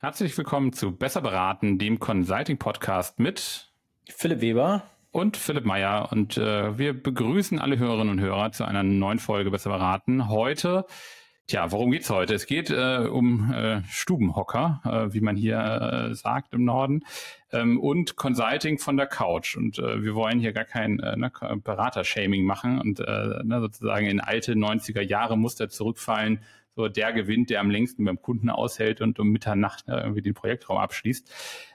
Herzlich willkommen zu Besser beraten, dem Consulting-Podcast mit Philipp Weber und Philipp Meyer. Und äh, wir begrüßen alle Hörerinnen und Hörer zu einer neuen Folge Besser beraten. Heute, tja, worum geht's heute? Es geht äh, um äh, Stubenhocker, äh, wie man hier äh, sagt im Norden, ähm, und Consulting von der Couch. Und äh, wir wollen hier gar kein äh, ne, Berater-Shaming machen und äh, ne, sozusagen in alte 90er Jahre Muster zurückfallen so der gewinnt, der am längsten beim Kunden aushält und um Mitternacht ne, irgendwie den Projektraum abschließt.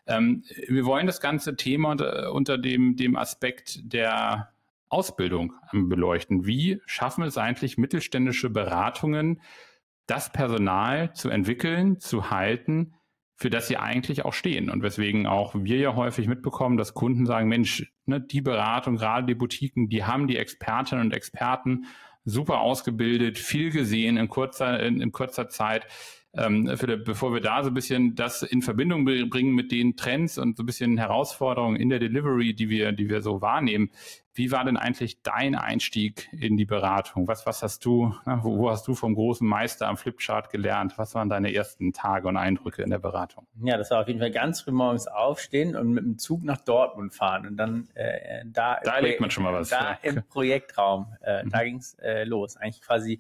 Ähm, wir wollen das ganze Thema unter, unter dem, dem Aspekt der Ausbildung beleuchten. Wie schaffen es eigentlich mittelständische Beratungen, das Personal zu entwickeln, zu halten, für das sie eigentlich auch stehen. Und weswegen auch wir ja häufig mitbekommen, dass Kunden sagen, Mensch, ne, die Beratung, gerade die Boutiquen, die haben die Expertinnen und Experten super ausgebildet, viel gesehen in kurzer, in, in kurzer Zeit. Ähm, Philipp, bevor wir da so ein bisschen das in Verbindung bringen mit den Trends und so ein bisschen Herausforderungen in der Delivery, die wir, die wir so wahrnehmen, wie war denn eigentlich dein Einstieg in die Beratung? Was, was hast du, na, wo, wo, hast du vom großen Meister am Flipchart gelernt? Was waren deine ersten Tage und Eindrücke in der Beratung? Ja, das war auf jeden Fall ganz früh morgens aufstehen und mit dem Zug nach Dortmund fahren und dann äh, da. Da erlebt man schon mal was. Da ja. im Projektraum, äh, mhm. da ging's äh, los. Eigentlich quasi,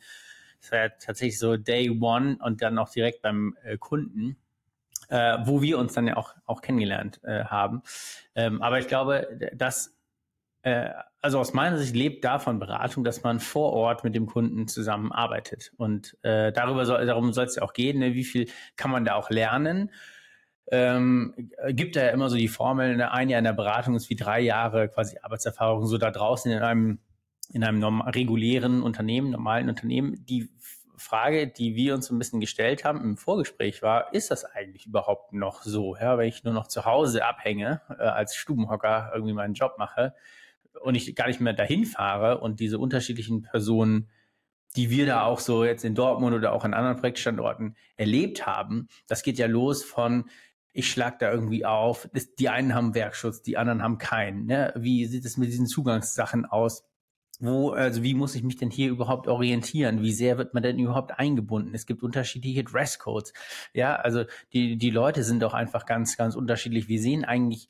es war ja tatsächlich so Day One und dann auch direkt beim äh, Kunden. Äh, wo wir uns dann ja auch, auch kennengelernt äh, haben. Ähm, aber ich glaube, dass äh, also aus meiner Sicht lebt davon Beratung, dass man vor Ort mit dem Kunden zusammenarbeitet. Und äh, darüber soll, darum soll es ja auch gehen, ne? wie viel kann man da auch lernen. Ähm, gibt da ja immer so die Formel, ne? ein Jahr in der Beratung ist wie drei Jahre quasi Arbeitserfahrung, so da draußen in einem, in einem norm regulären Unternehmen, normalen Unternehmen. Die Frage, die wir uns ein bisschen gestellt haben im Vorgespräch war, ist das eigentlich überhaupt noch so? Ja, wenn ich nur noch zu Hause abhänge, äh, als Stubenhocker irgendwie meinen Job mache, und ich gar nicht mehr dahin fahre und diese unterschiedlichen Personen, die wir da auch so jetzt in Dortmund oder auch an anderen Projektstandorten erlebt haben, das geht ja los von ich schlag da irgendwie auf, die einen haben Werkschutz, die anderen haben keinen. Ne? Wie sieht es mit diesen Zugangssachen aus? Wo, also wie muss ich mich denn hier überhaupt orientieren? Wie sehr wird man denn überhaupt eingebunden? Es gibt unterschiedliche Dresscodes. Ja, also die, die Leute sind doch einfach ganz, ganz unterschiedlich. Wir sehen eigentlich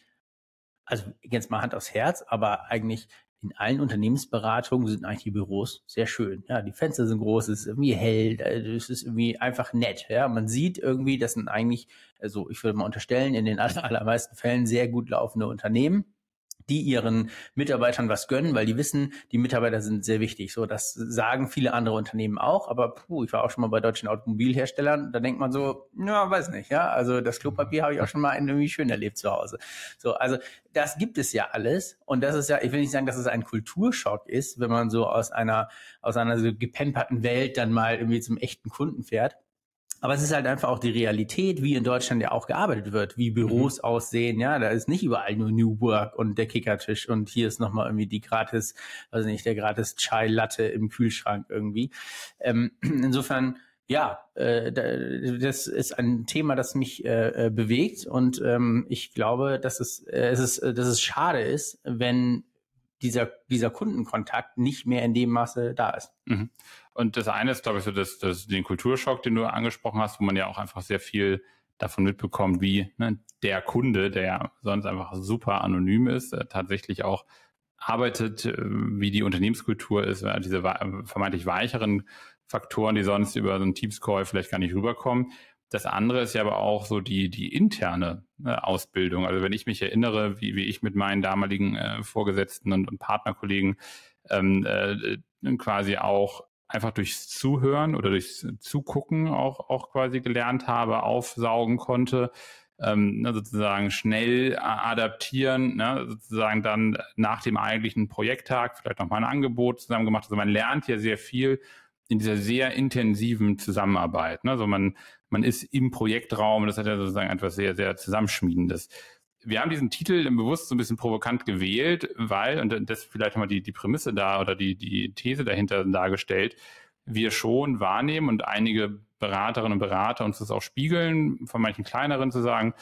also jetzt mal Hand aufs Herz, aber eigentlich in allen Unternehmensberatungen sind eigentlich die Büros sehr schön. Ja, die Fenster sind groß, es ist irgendwie hell, es ist irgendwie einfach nett. Ja, man sieht irgendwie, das sind eigentlich, also ich würde mal unterstellen, in den allermeisten Fällen sehr gut laufende Unternehmen die ihren Mitarbeitern was gönnen, weil die wissen, die Mitarbeiter sind sehr wichtig. So, das sagen viele andere Unternehmen auch, aber puh, ich war auch schon mal bei deutschen Automobilherstellern, da denkt man so, ja, weiß nicht, ja, also das Klopapier habe ich auch schon mal irgendwie schön erlebt zu Hause. So, also das gibt es ja alles und das ist ja, ich will nicht sagen, dass es ein Kulturschock ist, wenn man so aus einer aus einer so gepemperten Welt dann mal irgendwie zum echten Kunden fährt. Aber es ist halt einfach auch die Realität, wie in Deutschland ja auch gearbeitet wird, wie Büros mhm. aussehen. Ja, da ist nicht überall nur New Work und der Kickertisch und hier ist nochmal irgendwie die gratis, also nicht, der gratis Chai Latte im Kühlschrank irgendwie. Ähm, insofern, ja, äh, das ist ein Thema, das mich äh, äh, bewegt und ähm, ich glaube, dass es, äh, es ist, dass es schade ist, wenn dieser, dieser Kundenkontakt nicht mehr in dem Maße da ist. Mhm. Und das eine ist, glaube ich, so das, das, den Kulturschock, den du angesprochen hast, wo man ja auch einfach sehr viel davon mitbekommt, wie ne, der Kunde, der ja sonst einfach super anonym ist, äh, tatsächlich auch arbeitet, äh, wie die Unternehmenskultur ist, äh, diese vermeintlich weicheren Faktoren, die sonst über so einen Teams-Call vielleicht gar nicht rüberkommen. Das andere ist ja aber auch so die, die interne ne, Ausbildung. Also wenn ich mich erinnere, wie, wie ich mit meinen damaligen äh, Vorgesetzten und, und Partnerkollegen ähm, äh, quasi auch einfach durchs Zuhören oder durchs Zugucken auch, auch quasi gelernt habe, aufsaugen konnte, ähm, ne, sozusagen schnell adaptieren, ne, sozusagen dann nach dem eigentlichen Projekttag vielleicht nochmal ein Angebot zusammen gemacht. Also man lernt ja sehr viel in dieser sehr intensiven Zusammenarbeit. Ne? Also man, man ist im Projektraum, das hat ja sozusagen etwas sehr, sehr Zusammenschmiedendes wir haben diesen Titel bewusst so ein bisschen provokant gewählt, weil, und das vielleicht nochmal die, die Prämisse da oder die, die These dahinter dargestellt, wir schon wahrnehmen und einige Beraterinnen und Berater uns das auch spiegeln, von manchen kleineren zu sagen,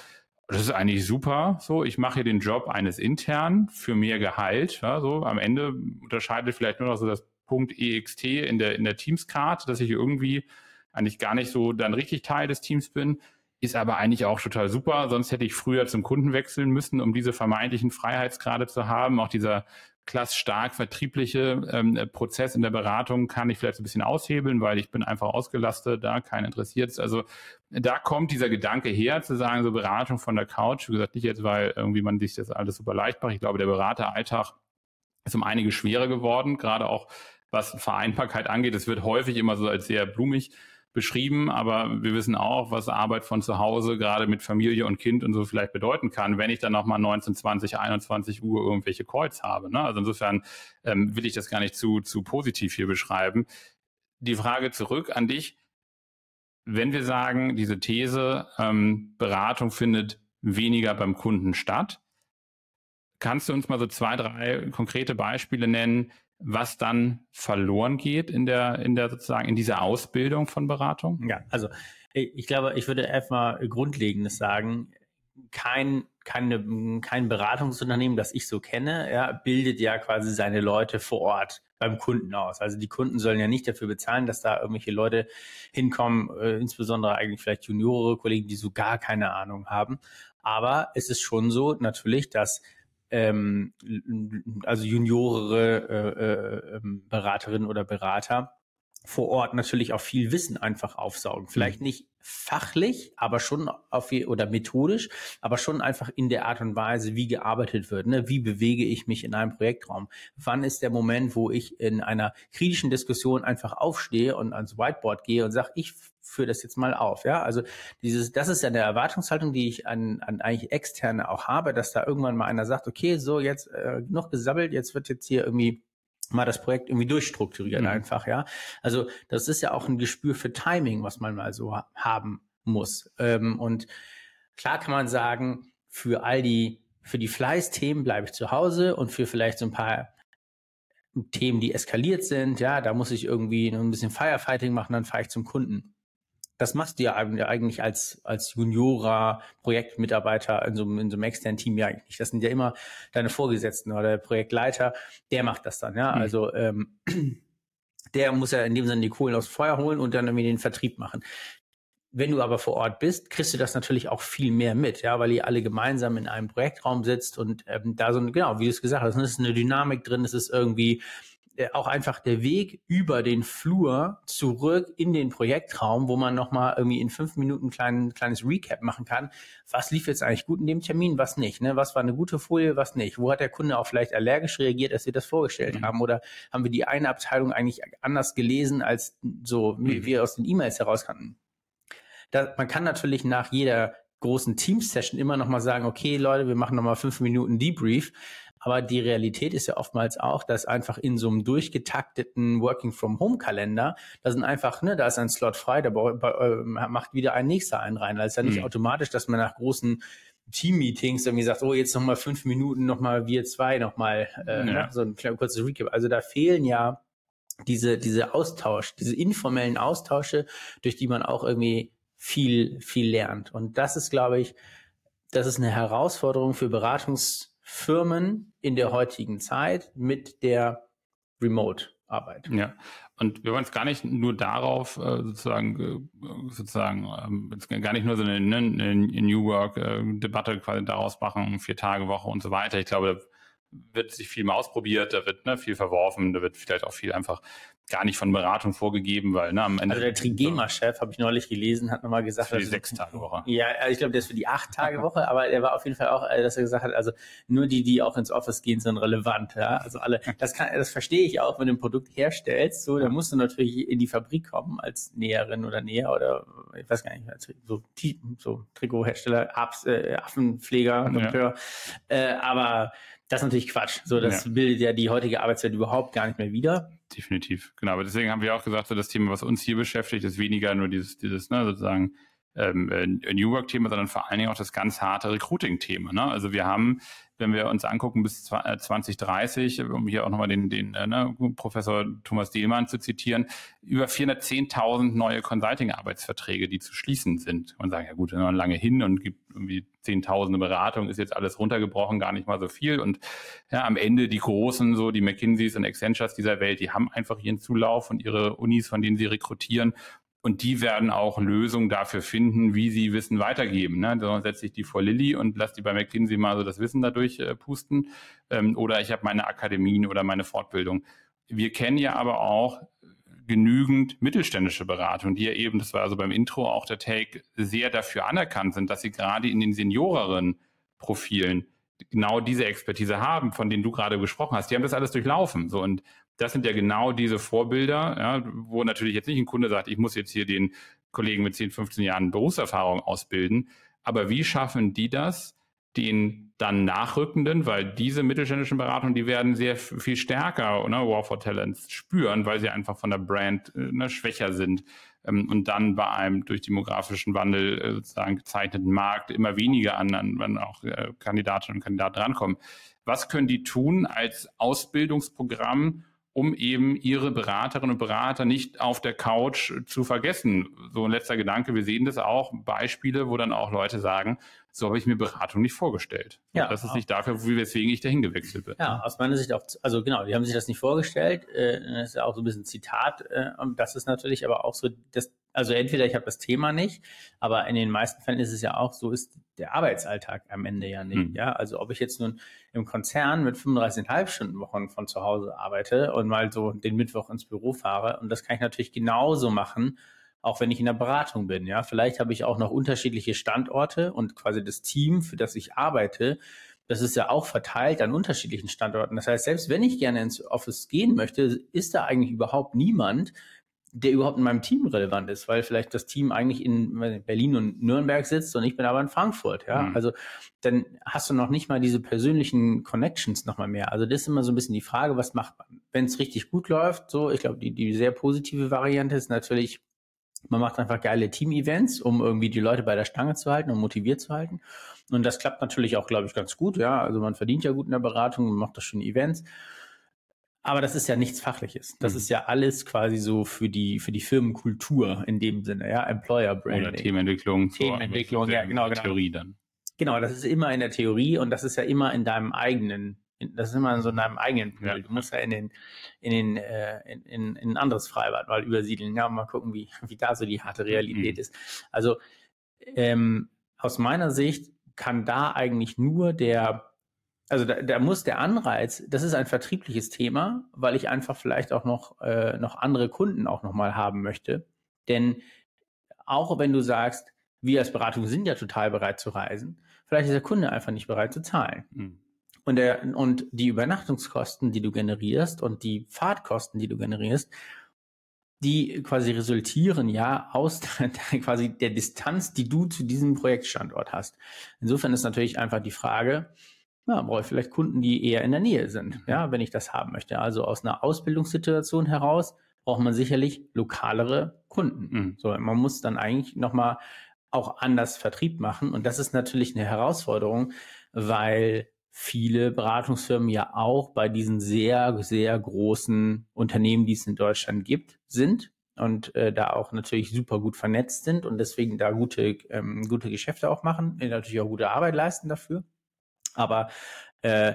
das ist eigentlich super, so, ich mache hier den Job eines intern für mehr Gehalt, ja, so, am Ende unterscheidet vielleicht nur noch so das Punkt EXT in der, in der Teams-Card, dass ich irgendwie eigentlich gar nicht so dann richtig Teil des Teams bin ist aber eigentlich auch total super. Sonst hätte ich früher zum Kunden wechseln müssen, um diese vermeintlichen Freiheitsgrade zu haben. Auch dieser klass stark vertriebliche ähm, Prozess in der Beratung kann ich vielleicht ein bisschen aushebeln, weil ich bin einfach ausgelastet, da kein interessiert Also da kommt dieser Gedanke her, zu sagen, so Beratung von der Couch. Wie gesagt, nicht jetzt, weil irgendwie man sich das alles super leicht macht. Ich glaube, der Berateralltag ist um einige schwerer geworden, gerade auch was Vereinbarkeit angeht. Es wird häufig immer so als sehr blumig beschrieben, aber wir wissen auch, was Arbeit von zu Hause gerade mit Familie und Kind und so vielleicht bedeuten kann, wenn ich dann nochmal 19, 20, 21 Uhr irgendwelche Calls habe. Ne? Also insofern ähm, will ich das gar nicht zu, zu positiv hier beschreiben. Die Frage zurück an dich. Wenn wir sagen, diese These, ähm, Beratung findet weniger beim Kunden statt, kannst du uns mal so zwei, drei konkrete Beispiele nennen, was dann verloren geht in der, in der sozusagen, in dieser Ausbildung von Beratung? Ja, also ich glaube, ich würde erstmal Grundlegendes sagen. Kein, keine, kein Beratungsunternehmen, das ich so kenne, ja, bildet ja quasi seine Leute vor Ort beim Kunden aus. Also die Kunden sollen ja nicht dafür bezahlen, dass da irgendwelche Leute hinkommen, äh, insbesondere eigentlich vielleicht Juniore, Kollegen, die so gar keine Ahnung haben. Aber es ist schon so natürlich, dass ähm, also juniorere äh, äh, ähm, Beraterinnen oder Berater vor Ort natürlich auch viel Wissen einfach aufsaugen. Vielleicht mhm. nicht fachlich, aber schon auf oder methodisch, aber schon einfach in der Art und Weise, wie gearbeitet wird. Ne? Wie bewege ich mich in einem Projektraum? Wann ist der Moment, wo ich in einer kritischen Diskussion einfach aufstehe und ans Whiteboard gehe und sage, ich führe das jetzt mal auf. Ja, also dieses, das ist ja eine Erwartungshaltung, die ich an, an eigentlich externe auch habe, dass da irgendwann mal einer sagt, okay, so jetzt äh, noch gesammelt, jetzt wird jetzt hier irgendwie mal das Projekt irgendwie durchstrukturiert mhm. einfach, ja. Also das ist ja auch ein Gespür für Timing, was man mal so haben muss. Ähm, und klar kann man sagen, für all die, für die Fleißthemen bleibe ich zu Hause und für vielleicht so ein paar Themen, die eskaliert sind, ja, da muss ich irgendwie ein bisschen Firefighting machen, dann fahre ich zum Kunden das machst du ja eigentlich als, als Juniorer, Projektmitarbeiter in so, in so einem externen Team ja eigentlich nicht. Das sind ja immer deine Vorgesetzten oder der Projektleiter, der macht das dann, ja. Mhm. Also ähm, der muss ja in dem Sinne die Kohlen aus dem Feuer holen und dann irgendwie den Vertrieb machen. Wenn du aber vor Ort bist, kriegst du das natürlich auch viel mehr mit, ja, weil ihr alle gemeinsam in einem Projektraum sitzt und ähm, da so, genau, wie du es gesagt hast, es ist eine Dynamik drin, es ist irgendwie auch einfach der Weg über den Flur zurück in den Projektraum, wo man nochmal irgendwie in fünf Minuten ein klein, kleines Recap machen kann. Was lief jetzt eigentlich gut in dem Termin, was nicht? Ne? Was war eine gute Folie, was nicht? Wo hat der Kunde auch vielleicht allergisch reagiert, als wir das vorgestellt mhm. haben? Oder haben wir die eine Abteilung eigentlich anders gelesen, als so mhm. wie wir aus den E-Mails heraus kannten? Da, man kann natürlich nach jeder großen Teams-Session immer noch mal sagen, okay, Leute, wir machen noch mal fünf Minuten Debrief. Aber die Realität ist ja oftmals auch, dass einfach in so einem durchgetakteten Working from Home Kalender, da sind einfach, ne, da ist ein Slot frei, da äh, macht wieder ein nächster einen rein. Da ist ja nicht mhm. automatisch, dass man nach großen Team-Meetings irgendwie sagt, oh, jetzt nochmal fünf Minuten, nochmal wir zwei nochmal, äh, ja. ne, so ein kurzes Recap. Also da fehlen ja diese, diese Austausch, diese informellen Austausche, durch die man auch irgendwie viel, viel lernt. Und das ist, glaube ich, das ist eine Herausforderung für Beratungs- Firmen in der heutigen Zeit mit der Remote-Arbeit. Ja, und wir wollen es gar nicht nur darauf äh, sozusagen, äh, sozusagen ähm, gar nicht nur so eine, eine New Work-Debatte quasi daraus machen, vier Tage Woche und so weiter. Ich glaube, wird sich viel mal ausprobiert, da wird ne, viel verworfen, da wird vielleicht auch viel einfach gar nicht von Beratung vorgegeben, weil ne, am Ende. Also der Trigema-Chef, habe ich neulich gelesen, hat nochmal gesagt, für die sechs Tage Woche. Ja, ich glaube, der ist für die acht Tage Woche, aber er war auf jeden Fall auch, äh, dass er gesagt hat, also nur die, die auch ins Office gehen, sind relevant. Ja? Also alle, das kann, das verstehe ich auch, wenn du ein Produkt herstellst, so, dann musst du natürlich in die Fabrik kommen als Näherin oder Näher oder ich weiß gar nicht, so, so Trikothersteller, äh, Affenpfleger, Doktor. Ja. Äh, aber das ist natürlich Quatsch. So, das ja. bildet ja die heutige Arbeitswelt überhaupt gar nicht mehr wieder. Definitiv, genau. Aber deswegen haben wir auch gesagt, so das Thema, was uns hier beschäftigt, ist weniger nur dieses, dieses, ne, sozusagen ähm, äh, New Work-Thema, sondern vor allen Dingen auch das ganz harte Recruiting-Thema. Ne? Also wir haben wenn wir uns angucken bis 2030, äh, um hier auch nochmal den, den äh, ne, Professor Thomas Dehlmann zu zitieren, über 410.000 neue Consulting-Arbeitsverträge, die zu schließen sind. Man sagt, ja gut, noch lange hin und gibt irgendwie zehntausende Beratungen, ist jetzt alles runtergebrochen, gar nicht mal so viel. Und ja, am Ende die Großen, so die McKinseys und Accentures dieser Welt, die haben einfach ihren Zulauf und ihre Unis, von denen sie rekrutieren. Und die werden auch Lösungen dafür finden, wie sie Wissen weitergeben. Ne? Da setze ich die vor Lilly und lasse die bei McKinsey mal so das Wissen dadurch äh, pusten. Ähm, oder ich habe meine Akademien oder meine Fortbildung. Wir kennen ja aber auch genügend mittelständische Beratung, die ja eben, das war also beim Intro auch der Take, sehr dafür anerkannt sind, dass sie gerade in den senioreren Profilen genau diese Expertise haben, von denen du gerade gesprochen hast. Die haben das alles durchlaufen. So und das sind ja genau diese Vorbilder, ja, wo natürlich jetzt nicht ein Kunde sagt, ich muss jetzt hier den Kollegen mit 10, 15 Jahren Berufserfahrung ausbilden. Aber wie schaffen die das, den dann Nachrückenden, weil diese mittelständischen Beratungen, die werden sehr viel stärker ne, War for Talents spüren, weil sie einfach von der Brand äh, ne, schwächer sind ähm, und dann bei einem durch demografischen Wandel äh, sozusagen gezeichneten Markt immer weniger an, an auch äh, Kandidatinnen und Kandidaten rankommen. Was können die tun als Ausbildungsprogramm, um eben ihre Beraterinnen und Berater nicht auf der Couch zu vergessen. So ein letzter Gedanke, wir sehen das auch, Beispiele, wo dann auch Leute sagen, so habe ich mir Beratung nicht vorgestellt. Ja, das ist nicht dafür, weswegen ich dahin gewechselt bin. Ja, aus meiner Sicht auch, also genau, die haben sich das nicht vorgestellt. Äh, das ist ja auch so ein bisschen Zitat. Äh, das ist natürlich aber auch so, das, also entweder ich habe das Thema nicht, aber in den meisten Fällen ist es ja auch so, ist der Arbeitsalltag am Ende ja nicht. Mhm. Ja, also ob ich jetzt nun im Konzern mit 35,5 Stunden Wochen von zu Hause arbeite und mal so den Mittwoch ins Büro fahre und das kann ich natürlich genauso machen, auch wenn ich in der Beratung bin. Ja, vielleicht habe ich auch noch unterschiedliche Standorte und quasi das Team, für das ich arbeite, das ist ja auch verteilt an unterschiedlichen Standorten. Das heißt, selbst wenn ich gerne ins Office gehen möchte, ist da eigentlich überhaupt niemand, der überhaupt in meinem Team relevant ist, weil vielleicht das Team eigentlich in Berlin und Nürnberg sitzt und ich bin aber in Frankfurt, ja. Mhm. Also dann hast du noch nicht mal diese persönlichen Connections nochmal mehr. Also das ist immer so ein bisschen die Frage, was macht man? Wenn es richtig gut läuft, so, ich glaube, die, die sehr positive Variante ist natürlich, man macht einfach geile Team-Events, um irgendwie die Leute bei der Stange zu halten und motiviert zu halten. Und das klappt natürlich auch, glaube ich, ganz gut, ja. Also man verdient ja gut in der Beratung, man macht das schöne Events. Aber das ist ja nichts Fachliches. Das mhm. ist ja alles quasi so für die, für die Firmenkultur in dem Sinne, ja, Employer Branding. Oder Themenentwicklung. Themenentwicklung, ja, genau, genau. Theorie dann. Genau, das ist immer in der Theorie und das ist ja immer in deinem eigenen, das ist immer in so deinem eigenen Pool. Ja. Du musst ja in den, in den, äh, in, in, in ein anderes Freibad mal übersiedeln, ja, mal gucken, wie, wie da so die harte Realität mhm. ist. Also, ähm, aus meiner Sicht kann da eigentlich nur der also da, da muss der Anreiz, das ist ein vertriebliches Thema, weil ich einfach vielleicht auch noch, äh, noch andere Kunden auch nochmal haben möchte. Denn auch wenn du sagst, wir als Beratung sind ja total bereit zu reisen, vielleicht ist der Kunde einfach nicht bereit zu zahlen. Mhm. Und, der, und die Übernachtungskosten, die du generierst und die Fahrtkosten, die du generierst, die quasi resultieren ja aus quasi der Distanz, die du zu diesem Projektstandort hast. Insofern ist natürlich einfach die Frage, ja, brauche ich vielleicht Kunden, die eher in der Nähe sind, mhm. ja, wenn ich das haben möchte. Also aus einer Ausbildungssituation heraus braucht man sicherlich lokalere Kunden. Mhm. So, man muss dann eigentlich nochmal auch anders Vertrieb machen. Und das ist natürlich eine Herausforderung, weil viele Beratungsfirmen ja auch bei diesen sehr, sehr großen Unternehmen, die es in Deutschland gibt, sind und äh, da auch natürlich super gut vernetzt sind und deswegen da gute, ähm, gute Geschäfte auch machen, natürlich auch gute Arbeit leisten dafür. Aber äh,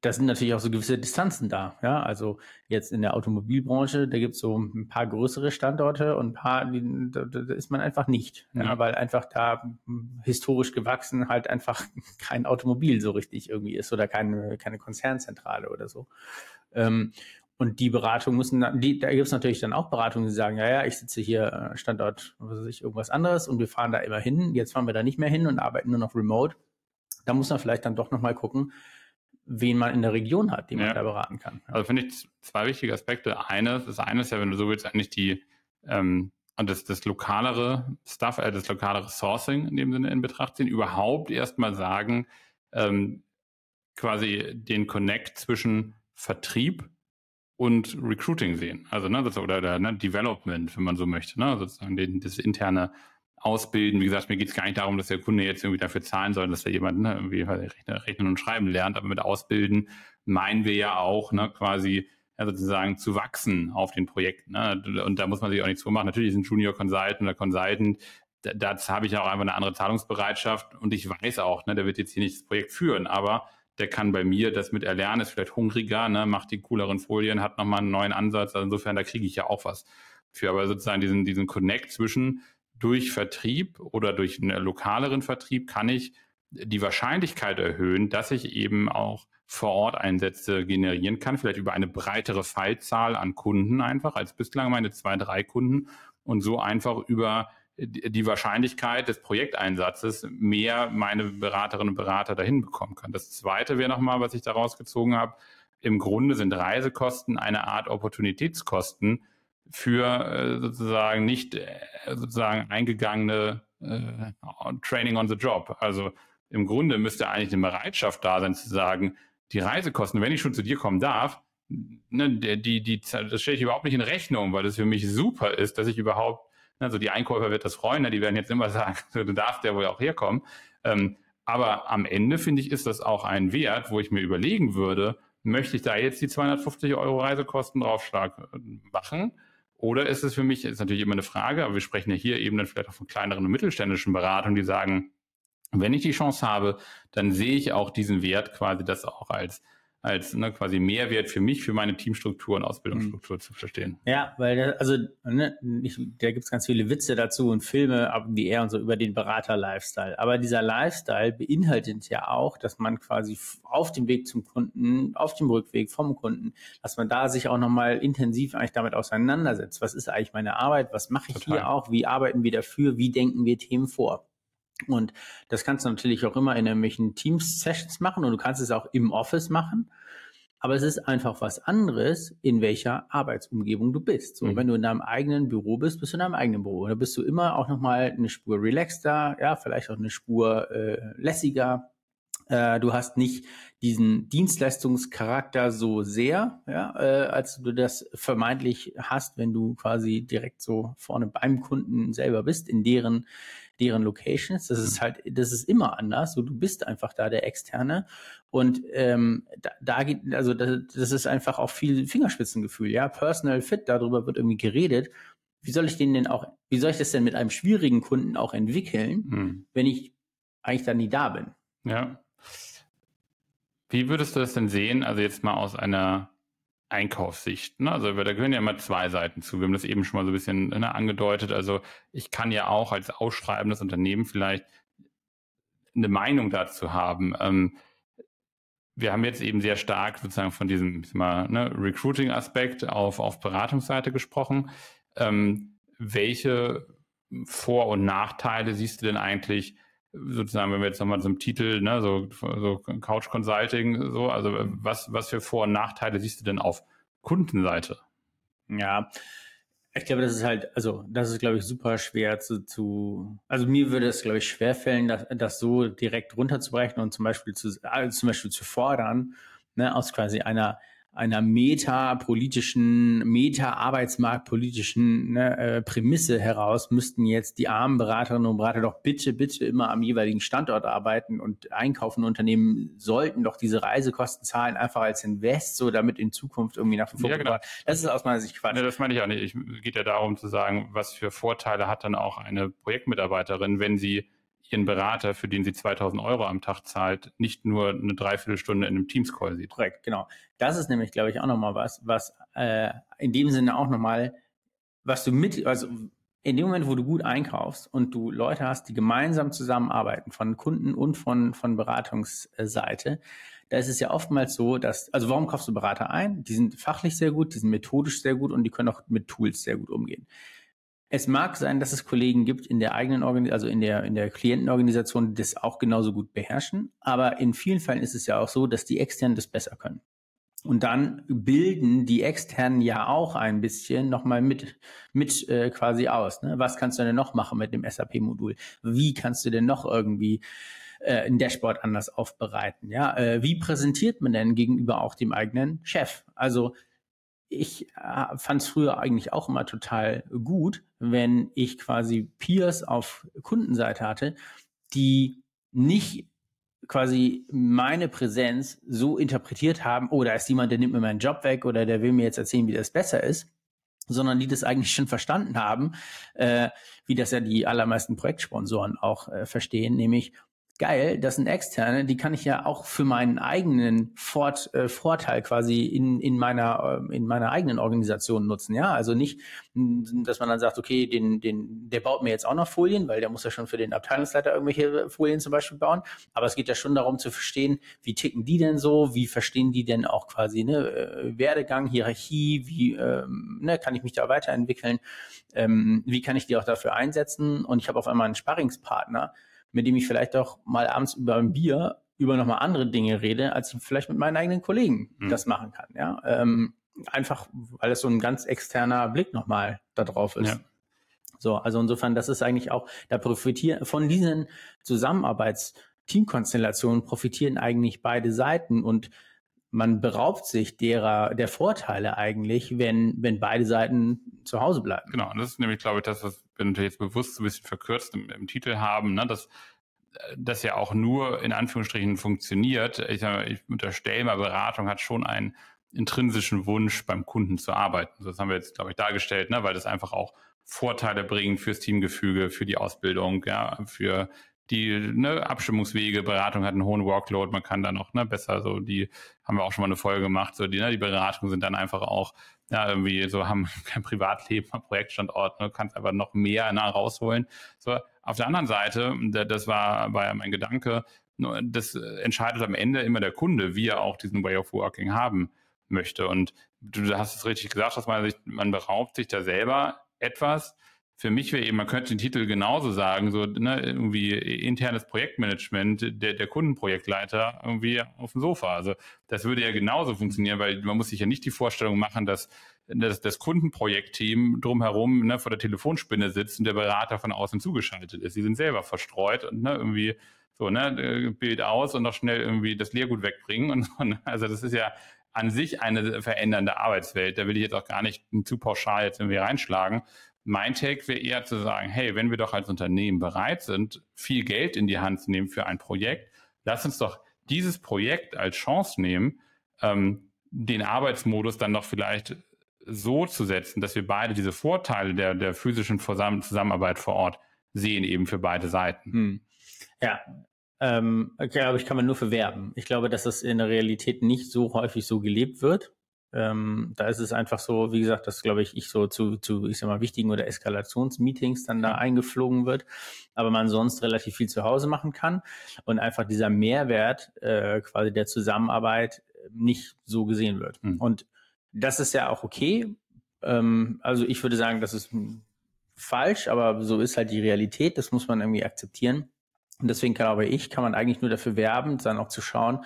da sind natürlich auch so gewisse Distanzen da. Ja, also jetzt in der Automobilbranche, da gibt es so ein paar größere Standorte und ein paar, die, da, da ist man einfach nicht, ja. Ja, weil einfach da historisch gewachsen halt einfach kein Automobil so richtig irgendwie ist oder keine, keine Konzernzentrale oder so. Ähm, und die Beratung müssen, die, da gibt es natürlich dann auch Beratungen, die sagen, ja, ja, ich sitze hier äh, Standort, was weiß ich, irgendwas anderes und wir fahren da immer hin. Jetzt fahren wir da nicht mehr hin und arbeiten nur noch remote da muss man vielleicht dann doch nochmal gucken, wen man in der Region hat, die man ja. da beraten kann. Also finde ich zwei wichtige Aspekte. Eines, das eine ist ja, wenn du so willst, eigentlich die ähm, das, das lokalere Stuff, äh, das lokalere Sourcing in dem Sinne in Betracht ziehen, überhaupt erstmal sagen, ähm, quasi den Connect zwischen Vertrieb und Recruiting sehen. Also, ne, das, oder, oder ne, Development, wenn man so möchte, ne, sozusagen den, das interne ausbilden. Wie gesagt, mir geht es gar nicht darum, dass der Kunde jetzt irgendwie dafür zahlen soll, dass er jemand ne, irgendwie rechnen und schreiben lernt, aber mit Ausbilden meinen wir ja auch ne, quasi ja, sozusagen zu wachsen auf den Projekten. Ne? Und da muss man sich auch nichts vormachen. Natürlich ist ein Junior Consultant oder Consultant, da, da habe ich auch einfach eine andere Zahlungsbereitschaft und ich weiß auch, ne, der wird jetzt hier nicht das Projekt führen, aber der kann bei mir das mit erlernen, ist vielleicht hungriger, ne, macht die cooleren Folien, hat nochmal einen neuen Ansatz. Also insofern, da kriege ich ja auch was. für aber sozusagen diesen, diesen Connect zwischen durch Vertrieb oder durch einen lokaleren Vertrieb kann ich die Wahrscheinlichkeit erhöhen, dass ich eben auch vor Ort Einsätze generieren kann, vielleicht über eine breitere Fallzahl an Kunden einfach als bislang meine zwei, drei Kunden und so einfach über die Wahrscheinlichkeit des Projekteinsatzes mehr meine Beraterinnen und Berater dahin bekommen kann. Das zweite wäre nochmal, was ich daraus gezogen habe. Im Grunde sind Reisekosten eine Art Opportunitätskosten für äh, sozusagen nicht äh, sozusagen eingegangene äh, Training on the Job. Also im Grunde müsste eigentlich eine Bereitschaft da sein zu sagen, die Reisekosten, wenn ich schon zu dir kommen darf, ne, die, die, das stelle ich überhaupt nicht in Rechnung, weil es für mich super ist, dass ich überhaupt, also die Einkäufer wird das freuen, ne, die werden jetzt immer sagen, du darfst ja wohl auch herkommen. Ähm, aber am Ende finde ich, ist das auch ein Wert, wo ich mir überlegen würde, möchte ich da jetzt die 250 Euro Reisekosten draufschlag machen? Oder ist es für mich, ist natürlich immer eine Frage, aber wir sprechen ja hier eben dann vielleicht auch von kleineren und mittelständischen Beratungen, die sagen, wenn ich die Chance habe, dann sehe ich auch diesen Wert quasi, das auch als als ne, quasi Mehrwert für mich, für meine Teamstruktur und Ausbildungsstruktur mhm. zu verstehen. Ja, weil also ne, ich, da gibt's ganz viele Witze dazu und Filme ab die eher und so über den Berater-Lifestyle. Aber dieser Lifestyle beinhaltet ja auch, dass man quasi auf dem Weg zum Kunden, auf dem Rückweg vom Kunden, dass man da sich auch nochmal intensiv eigentlich damit auseinandersetzt. Was ist eigentlich meine Arbeit? Was mache ich Total. hier auch? Wie arbeiten wir dafür? Wie denken wir Themen vor? Und das kannst du natürlich auch immer in irgendwelchen Teams-Sessions machen und du kannst es auch im Office machen. Aber es ist einfach was anderes, in welcher Arbeitsumgebung du bist. So, mhm. wenn du in deinem eigenen Büro bist, bist du in deinem eigenen Büro. Da bist du immer auch nochmal eine Spur relaxter, ja, vielleicht auch eine Spur äh, lässiger. Äh, du hast nicht diesen Dienstleistungscharakter so sehr, ja, äh, als du das vermeintlich hast, wenn du quasi direkt so vorne beim Kunden selber bist, in deren deren Locations. Das ist halt, das ist immer anders. So, du bist einfach da der Externe. Und ähm, da, da geht, also das, das ist einfach auch viel Fingerspitzengefühl, ja. Personal Fit, darüber wird irgendwie geredet. Wie soll ich den denn auch, wie soll ich das denn mit einem schwierigen Kunden auch entwickeln, hm. wenn ich eigentlich dann nie da bin? Ja. Wie würdest du das denn sehen? Also jetzt mal aus einer Einkaufssicht. Ne? Also da gehören ja immer zwei Seiten zu. Wir haben das eben schon mal so ein bisschen ne, angedeutet. Also ich kann ja auch als ausschreibendes Unternehmen vielleicht eine Meinung dazu haben. Ähm, wir haben jetzt eben sehr stark sozusagen von diesem ne, Recruiting-Aspekt auf, auf Beratungsseite gesprochen. Ähm, welche Vor- und Nachteile siehst du denn eigentlich sozusagen, wenn wir jetzt nochmal zum Titel, ne, so, so Couch Consulting, so, also was, was für Vor- und Nachteile siehst du denn auf Kundenseite? Ja, ich glaube, das ist halt, also das ist, glaube ich, super schwer zu, zu also mir würde es, glaube ich, schwerfällen, das, das so direkt runterzubrechen und zum Beispiel zu, also zum Beispiel zu fordern, ne, aus quasi einer einer metapolitischen, meta-arbeitsmarktpolitischen ne, äh, Prämisse heraus müssten jetzt die armen Beraterinnen und Berater doch bitte, bitte immer am jeweiligen Standort arbeiten und einkaufen. Unternehmen sollten doch diese Reisekosten zahlen, einfach als Invest, so damit in Zukunft irgendwie nach wie vor. Ja, genau. Das ist aus meiner Sicht Quatsch. Ja, das meine ich auch nicht. Es geht ja darum zu sagen, was für Vorteile hat dann auch eine Projektmitarbeiterin, wenn sie ihren Berater, für den sie 2000 Euro am Tag zahlt, nicht nur eine Dreiviertelstunde in einem Teams-Call sieht. Korrekt, genau. Das ist nämlich, glaube ich, auch nochmal was, was äh, in dem Sinne auch nochmal, was du mit, also in dem Moment, wo du gut einkaufst und du Leute hast, die gemeinsam zusammenarbeiten, von Kunden und von, von Beratungsseite, da ist es ja oftmals so, dass, also warum kaufst du Berater ein? Die sind fachlich sehr gut, die sind methodisch sehr gut und die können auch mit Tools sehr gut umgehen. Es mag sein, dass es Kollegen gibt in der eigenen Organisation, also in der, in der Klientenorganisation, die das auch genauso gut beherrschen. Aber in vielen Fällen ist es ja auch so, dass die externen das besser können. Und dann bilden die externen ja auch ein bisschen nochmal mit, mit äh, quasi aus. Ne? Was kannst du denn noch machen mit dem SAP-Modul? Wie kannst du denn noch irgendwie äh, ein Dashboard anders aufbereiten? Ja, äh, wie präsentiert man denn gegenüber auch dem eigenen Chef? Also ich äh, fand es früher eigentlich auch immer total gut, wenn ich quasi Peers auf Kundenseite hatte, die nicht quasi meine Präsenz so interpretiert haben, oh, da ist jemand, der nimmt mir meinen Job weg oder der will mir jetzt erzählen, wie das besser ist, sondern die das eigentlich schon verstanden haben, äh, wie das ja die allermeisten Projektsponsoren auch äh, verstehen, nämlich geil, das sind externe, die kann ich ja auch für meinen eigenen Fort, äh, Vorteil quasi in, in meiner äh, in meiner eigenen Organisation nutzen, ja, also nicht, dass man dann sagt, okay, den den der baut mir jetzt auch noch Folien, weil der muss ja schon für den Abteilungsleiter irgendwelche Folien zum Beispiel bauen, aber es geht ja schon darum zu verstehen, wie ticken die denn so, wie verstehen die denn auch quasi ne äh, Werdegang, Hierarchie, wie ähm, ne, kann ich mich da weiterentwickeln, ähm, wie kann ich die auch dafür einsetzen? Und ich habe auf einmal einen Sparringspartner mit dem ich vielleicht auch mal abends über ein Bier über nochmal andere Dinge rede, als ich vielleicht mit meinen eigenen Kollegen mhm. das machen kann. Ja, ähm, einfach, weil es so ein ganz externer Blick nochmal da drauf ist. Ja. So, also insofern, das ist eigentlich auch, da profitieren von diesen Zusammenarbeitsteamkonstellationen profitieren eigentlich beide Seiten und man beraubt sich derer, der Vorteile eigentlich, wenn, wenn beide Seiten zu Hause bleiben. Genau, und das ist nämlich, glaube ich, das, was wir natürlich jetzt bewusst so ein bisschen verkürzt im, im Titel haben, ne, dass das ja auch nur in Anführungsstrichen funktioniert. Ich, ich unterstelle mal, Beratung hat schon einen intrinsischen Wunsch, beim Kunden zu arbeiten. Das haben wir jetzt, glaube ich, dargestellt, ne, weil das einfach auch Vorteile bringt fürs Teamgefüge, für die Ausbildung, ja, für die ne, Abstimmungswege, Beratung hat einen hohen Workload, man kann da noch ne, besser so, die haben wir auch schon mal eine Folge gemacht, so die, ne, die Beratungen sind dann einfach auch, ja, irgendwie so haben kein Privatleben am Projektstandort, ne, kannst einfach noch mehr nah rausholen. So, auf der anderen Seite, das war, war ja mein Gedanke, das entscheidet am Ende immer der Kunde, wie er auch diesen Way of Working haben möchte. Und du hast es richtig gesagt, dass man sich, man beraubt sich da selber etwas, für mich wäre eben, man könnte den Titel genauso sagen, so ne, irgendwie internes Projektmanagement, der, der Kundenprojektleiter irgendwie auf dem Sofa. Also das würde ja genauso funktionieren, weil man muss sich ja nicht die Vorstellung machen, dass, dass das Kundenprojektteam drumherum ne, vor der Telefonspinne sitzt und der Berater von außen zugeschaltet ist. Sie sind selber verstreut und ne, irgendwie so, ne, Bild aus und noch schnell irgendwie das Leergut wegbringen. Und, und ne, also das ist ja an sich eine verändernde Arbeitswelt. Da will ich jetzt auch gar nicht zu pauschal jetzt irgendwie reinschlagen. Mein Take wäre eher zu sagen, hey, wenn wir doch als Unternehmen bereit sind, viel Geld in die Hand zu nehmen für ein Projekt, lass uns doch dieses Projekt als Chance nehmen, ähm, den Arbeitsmodus dann noch vielleicht so zu setzen, dass wir beide diese Vorteile der, der physischen Zusammenarbeit vor Ort sehen, eben für beide Seiten. Hm. Ja, ähm, glaube ich, kann man nur verwerben. Ich glaube, dass das in der Realität nicht so häufig so gelebt wird. Ähm, da ist es einfach so, wie gesagt, dass, glaube ich, ich so zu, zu, ich sag mal, wichtigen oder Eskalationsmeetings dann da eingeflogen wird, aber man sonst relativ viel zu Hause machen kann und einfach dieser Mehrwert äh, quasi der Zusammenarbeit nicht so gesehen wird. Mhm. Und das ist ja auch okay. Ähm, also ich würde sagen, das ist falsch, aber so ist halt die Realität. Das muss man irgendwie akzeptieren. Und deswegen glaube ich, kann man eigentlich nur dafür werben, dann auch zu schauen,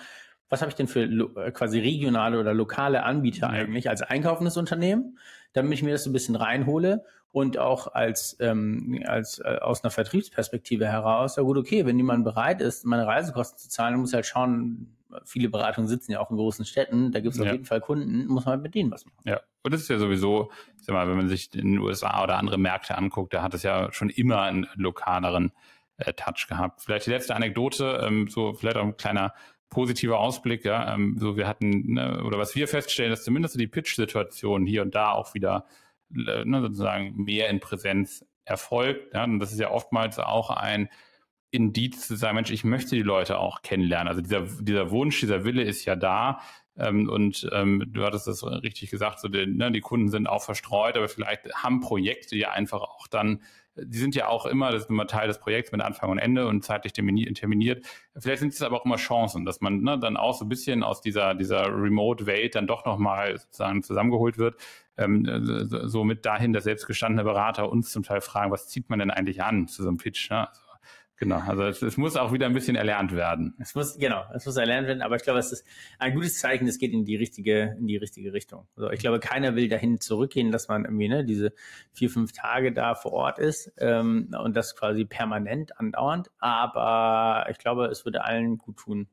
was habe ich denn für äh, quasi regionale oder lokale Anbieter ja. eigentlich als einkaufendes Unternehmen, damit ich mir das so ein bisschen reinhole und auch als, ähm, als äh, aus einer Vertriebsperspektive heraus, ja gut, okay, wenn jemand bereit ist, meine Reisekosten zu zahlen, dann muss halt schauen, viele Beratungen sitzen ja auch in großen Städten, da gibt es ja. auf jeden Fall Kunden, muss man halt mit denen was machen. Ja, und das ist ja sowieso, ich sag mal, wenn man sich in den USA oder andere Märkte anguckt, da hat es ja schon immer einen lokaleren äh, Touch gehabt. Vielleicht die letzte Anekdote, ähm, so vielleicht auch ein kleiner positiver Ausblick, ja. Ähm, so wir hatten, ne, oder was wir feststellen, dass zumindest die Pitch-Situation hier und da auch wieder ne, sozusagen mehr in Präsenz erfolgt. Ja? Und das ist ja oftmals auch ein Indiz zu sagen, Mensch, ich möchte die Leute auch kennenlernen. Also dieser, dieser Wunsch, dieser Wille ist ja da. Ähm, und ähm, du hattest das richtig gesagt, so die, ne, die Kunden sind auch verstreut, aber vielleicht haben Projekte ja einfach auch dann die sind ja auch immer, das ist immer Teil des Projekts mit Anfang und Ende und zeitlich terminiert. Vielleicht sind es aber auch immer Chancen, dass man ne, dann auch so ein bisschen aus dieser, dieser Remote-Welt dann doch nochmal sozusagen zusammengeholt wird. Ähm, so mit dahin, dass selbstgestandene Berater uns zum Teil fragen, was zieht man denn eigentlich an zu so einem Pitch? Ne? Also, Genau, also es, es, muss auch wieder ein bisschen erlernt werden. Es muss, genau, es muss erlernt werden, aber ich glaube, es ist ein gutes Zeichen, es geht in die richtige, in die richtige Richtung. Also ich glaube, keiner will dahin zurückgehen, dass man irgendwie ne, diese vier, fünf Tage da vor Ort ist ähm, und das quasi permanent andauernd. Aber ich glaube, es würde allen gut tun,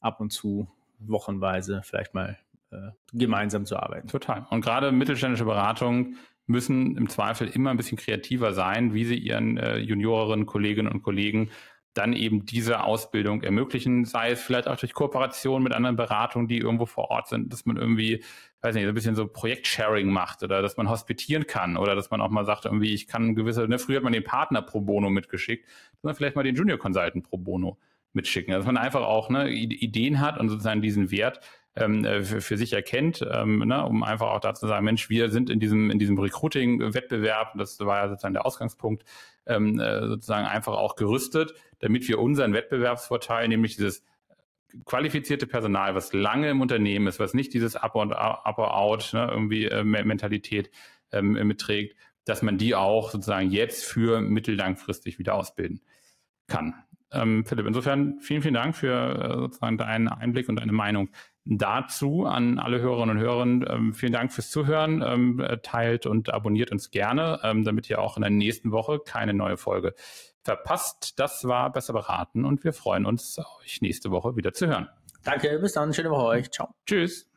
ab und zu wochenweise vielleicht mal äh, gemeinsam zu arbeiten. Total. Und gerade mittelständische Beratung müssen im Zweifel immer ein bisschen kreativer sein, wie sie ihren äh, Juniorinnen, Kolleginnen und Kollegen dann eben diese Ausbildung ermöglichen, sei es vielleicht auch durch Kooperation mit anderen Beratungen, die irgendwo vor Ort sind, dass man irgendwie, weiß nicht, so ein bisschen so Projektsharing macht oder dass man hospitieren kann oder dass man auch mal sagt, irgendwie, ich kann gewisse, ne, früher hat man den Partner pro bono mitgeschickt, sondern vielleicht mal den Junior Consultant pro bono mitschicken. Dass man einfach auch ne, Ideen hat und sozusagen diesen Wert ähm, äh, für, für, sich erkennt, ähm, ne, um einfach auch da zu sagen, Mensch, wir sind in diesem, in diesem Recruiting-Wettbewerb, das war ja sozusagen der Ausgangspunkt, ähm, äh, sozusagen einfach auch gerüstet, damit wir unseren Wettbewerbsvorteil, nämlich dieses qualifizierte Personal, was lange im Unternehmen ist, was nicht dieses Up und Up or Out ne, irgendwie äh, Mentalität ähm, mitträgt, dass man die auch sozusagen jetzt für mittellangfristig wieder ausbilden kann. Ähm, Philipp, insofern vielen, vielen Dank für äh, sozusagen deinen Einblick und deine Meinung dazu an alle Hörerinnen und Hörer. Ähm, vielen Dank fürs Zuhören. Ähm, teilt und abonniert uns gerne, ähm, damit ihr auch in der nächsten Woche keine neue Folge verpasst. Das war Besser beraten und wir freuen uns, euch nächste Woche wieder zu hören. Danke, bis dann, schöne Woche euch. Ciao. Tschüss.